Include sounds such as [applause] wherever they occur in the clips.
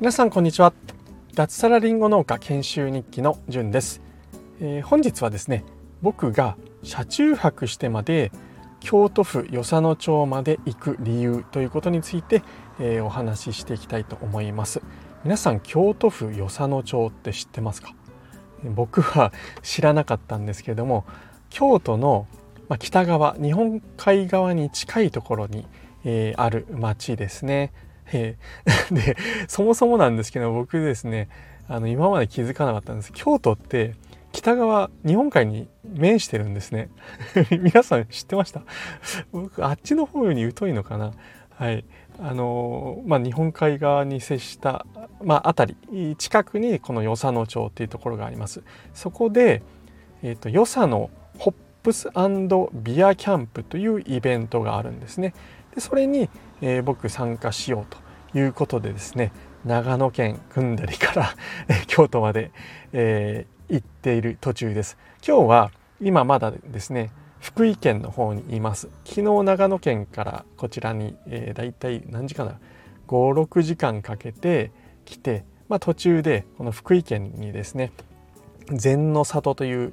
皆さんこんにちは。脱サラリンゴ農家研修日記のじゅんです、えー、本日はですね僕が車中泊してまで京都府与謝野町まで行く理由ということについて、えー、お話ししていきたいと思います。皆さん京都府与謝野町って知ってますか？僕は知らなかったんですけれども京都のま北側日本海側に近いところに、えー、ある町ですね。えー、[laughs] でそもそもなんですけど僕ですねあの今まで気づかなかったんです。京都って北側日本海に面してるんですね。[laughs] 皆さん知ってました？僕あっちの方に疎いのかな？はい。あのまあ、日本海側に接した、まあ、辺り近くにこの与謝野町っていうところがあります。そこで、えーと、与謝野プスビアキャンプというイベントがあるんですね。でそれに、えー、僕参加しようということでですね長野県組んだりから京都まで、えー、行っている途中です。今日は今まだですね福井県の方にいます。昨日長野県からこちらに、えー、だいたい何時間だ？56時間かけて来て、まあ、途中でこの福井県にですね禅の里という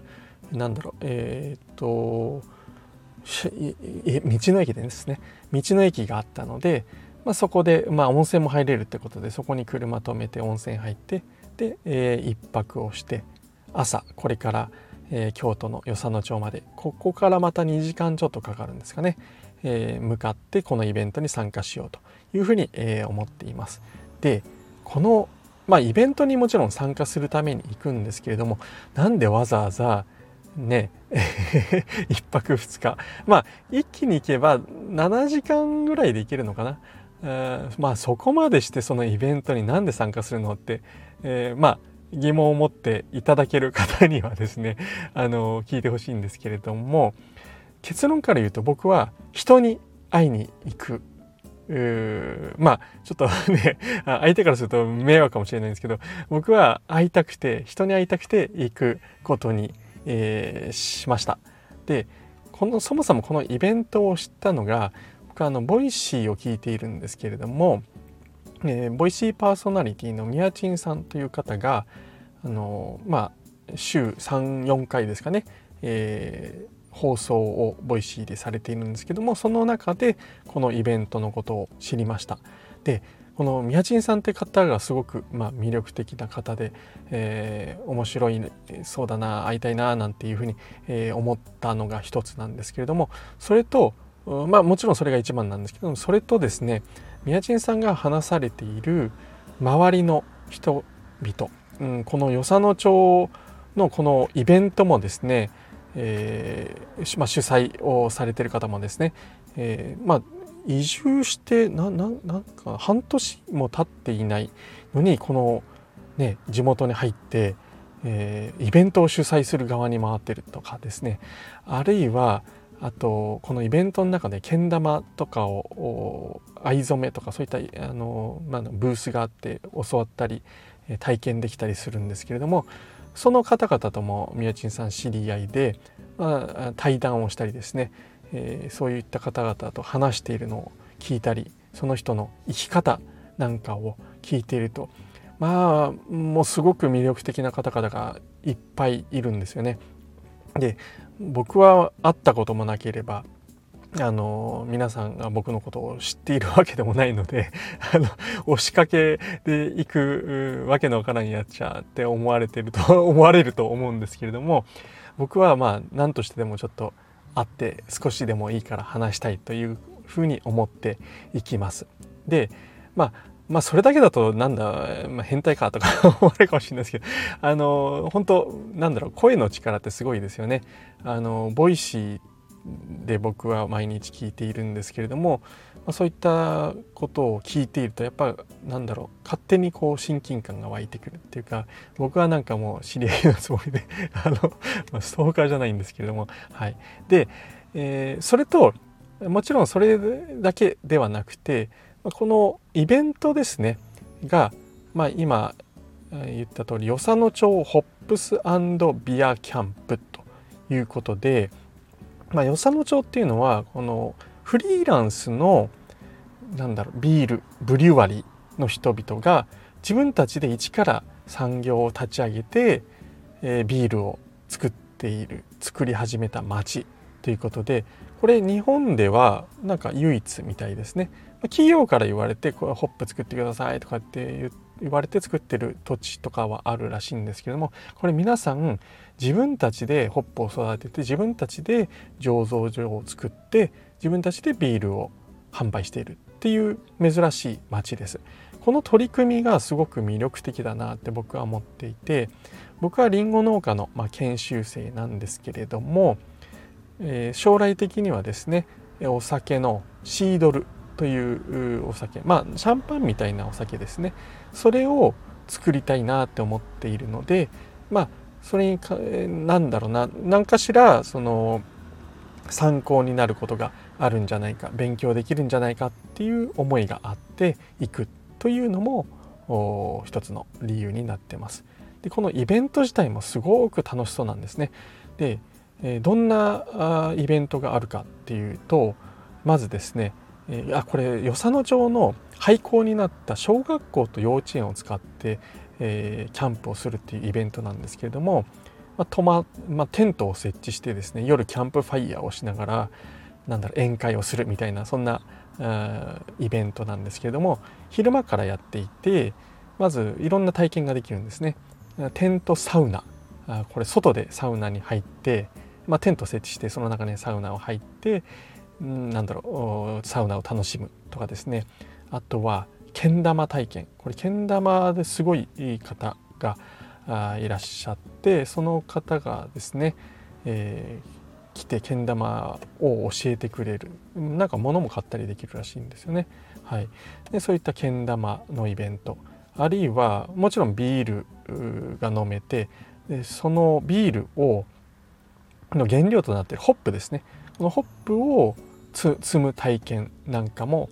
なんだろうえー、っと道の駅でですね道の駅があったので、まあ、そこで、まあ、温泉も入れるってことでそこに車止めて温泉入ってで、えー、1泊をして朝これからえー、京都の与謝野町までここからまた2時間ちょっとかかるんですかね、えー、向かってこのイベントに参加しようというふうに、えー、思っています。でこの、まあ、イベントにもちろん参加するために行くんですけれどもなんでわざわざね。[laughs] 1泊2日。まあ一気に行けば7時間ぐらいで行けるのかな。えまあそこまでしてそのイベントになんで参加するのって、えー、まあ疑問を持っていただける方にはですねあの聞いてほしいんですけれども結論から言うと僕は人に会いに行く。まあちょっとね相手からすると迷惑かもしれないんですけど僕は会いたくて人に会いたくて行くことに、えー、しました。でこのそもそもこのイベントを知ったのが僕はあの Voicy を聞いているんですけれどもえー、 Voicy パーソナリティのみやちんさんという方があのまあ週3、4回ですかね、えー、放送を Voicy でされているんですけどもその中でこのイベントのことを知りました。でこのみやちんさんって方がすごく、まあ、魅力的な方で、えー、面白いそうだな会いたいななんていうふうに、えー、思ったのが一つなんですけれどもそれとまあもちろんそれが一番なんですけどもそれとですねみやちんさんが話されている周りの人々、うん、この与謝野町のこのイベントもですね、えーまあ、主催をされてる方もですね、えー、まあ移住してなななんか半年も経っていないのにこの、ね、地元に入って、えー、イベントを主催する側に回ってるとかですね。あるいはあとこのイベントの中でけん玉とかを藍染めとかそういったあの、まあ、ブースがあって教わったり体験できたりするんですけれどもその方々とも宮地さん知り合いで、まあ、対談をしたりですね、えー、そういった方々と話しているのを聞いたりその人の生き方なんかを聞いているとまあもうすごく魅力的な方々がいっぱいいるんですよね。で僕は会ったこともなければあの皆さんが僕のことを知っているわけでもないので [laughs] あの押しかけで行くわけのわからんやっちゃって思われてると [laughs] 思われると思うんですけれども僕はまあ何としてでもちょっと会って少しでもいいから話したいというふうに思っていきます。でまあまあそれだけだとなんだ、まあ、変態かとか [laughs] 思われるかもしれないですけどあの本当なんだろう声の力ってすごいですよね。あの Voicy で僕は毎日聞いているんですけれども、まあ、そういったことを聞いているとやっぱなんだろう勝手にこう親近感が湧いてくるっていうか僕はなんかもう知り合いのつもりで [laughs] あの、まあ、ストーカーじゃないんですけれどもはい。で、えー、それともちろんそれだけではなくてこのイベントですねが、まあ、今言った通り与謝野町ホップスビアキャンプということで、まあ、与謝野町っていうのはこのフリーランスのなんだろうビールブリュワリーの人々が自分たちで一から産業を立ち上げて、えー、ビールを作っている作り始めた町ということでこれ日本ではなんか唯一みたいですね。企業から言われてこれホップ作ってくださいとかって言っ言われて作ってる土地とかはあるらしいんですけどもこれ皆さん自分たちでホップを育てて自分たちで醸造所を作って自分たちでビールを販売しているっていう珍しい町です。この取り組みがすごく魅力的だなって僕は思っていて僕はりんご農家の、まあ、研修生なんですけれども、えー、将来的にはですねお酒のシードルというお酒まあシャンパンみたいなお酒ですねそれを作りたいなって思っているのでまあそれにかなんだろうな何かしらその参考になることがあるんじゃないか勉強できるんじゃないかっていう思いがあっていくというのも一つの理由になってます。でこのイベント自体もすごく楽しそうなんですね。でどんなイベントがあるかっていうとまずですねえー、あこれ与謝野町の廃校になった小学校と幼稚園を使って、えー、キャンプをするっていうイベントなんですけれども、まあとままあ、テントを設置してですね夜キャンプファイヤーをしながらなんだろう宴会をするみたいなそんなイベントなんですけれども昼間からやっていてまずいろんな体験ができるんですね。テントサウナこれ外でサウナに入って、まあ、テント設置してその中にサウナを入ってなんだろうサウナを楽しむとかですね。あとはけん玉体験。これけん玉ですごいいい方があいらっしゃってその方がですね、えー、来てけん玉を教えてくれる。なんか物も買ったりできるらしいんですよね。はい、でそういったけん玉のイベント。あるいはもちろんビールが飲めてでそのビールをの原料となっているホップですね。このホップを積む体験なんかも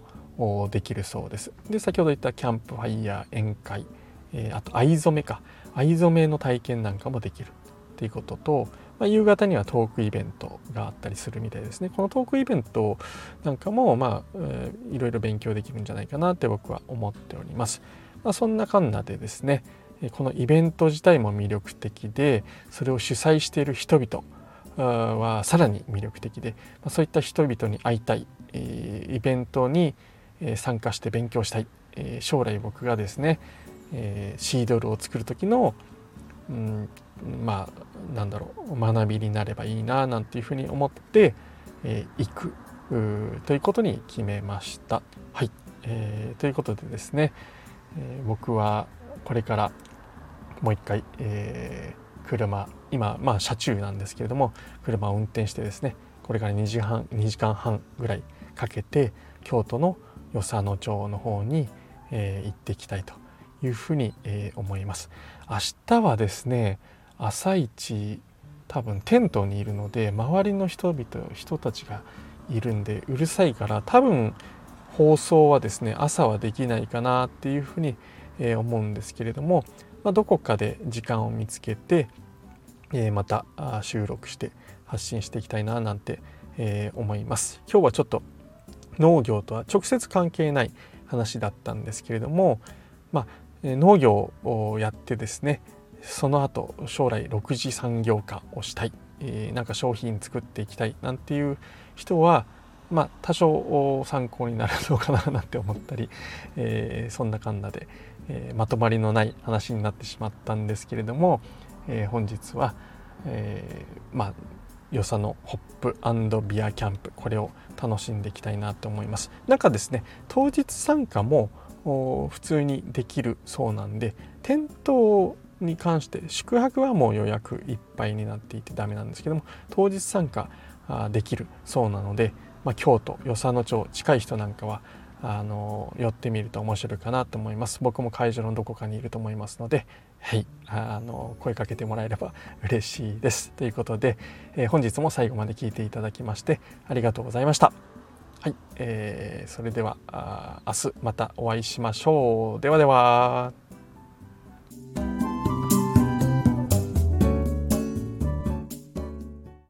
できるそうです。で先ほど言ったキャンプファイヤー宴会、えー、あと藍染めか藍染めの体験なんかもできるっていうことと、まあ、夕方にはトークイベントがあったりするみたいですね。このトークイベントなんかもまあ、えー、いろいろ勉強できるんじゃないかなって僕は思っております。まあ、そんなかんなでですねこのイベント自体も魅力的でそれを主催している人々はさらに魅力的でそういった人々に会いたいイベントに参加して勉強したい将来僕がですねシードルを作る時の、うん、まあなんだろう学びになればいいななんていうふうに思って行くということに決めました。はい、えー、ということでですね、え、僕はこれからもう一回、えー車今まあ車中なんですけれども車を運転してですねこれから2時半2時間半ぐらいかけて京都の与謝野町の方に、えー、行っていきたいというふうに、えー、思います。明日はですね朝一多分テントにいるので周りの人々人たちがいるんでうるさいから多分放送はですね朝はできないかなっていうふうに、えー、思うんですけれどもまあ、どこかで時間を見つけて、えー、また収録して発信していきたいななんて、えー、思います。今日はちょっと農業とは直接関係ない話だったんですけれども、まあ、農業をやってですねその後将来6次産業化をしたい、えー、なんか商品作っていきたいなんていう人はまあ多少参考になるのかななんて思ったり、えー、そんなかんなで、えー、まとまりのない話になってしまったんですけれども、えー、本日は、えー、まあ与謝のホップビアキャンプこれを楽しんでいきたいなと思います。なんかですね当日参加も普通にできるそうなんでテントに関して宿泊はもう予約いっぱいになっていてダメなんですけども当日参加できるそうなので、まあ、京都与謝野町近い人なんかはあの寄ってみると面白いかなと思います。僕も会場のどこかにいると思いますのではいあの声かけてもらえれば [laughs] 嬉しいです。ということで、えー、本日も最後まで聞いていただきましてありがとうございました。はい、えー、それでは明日またお会いしましょう。ではでは。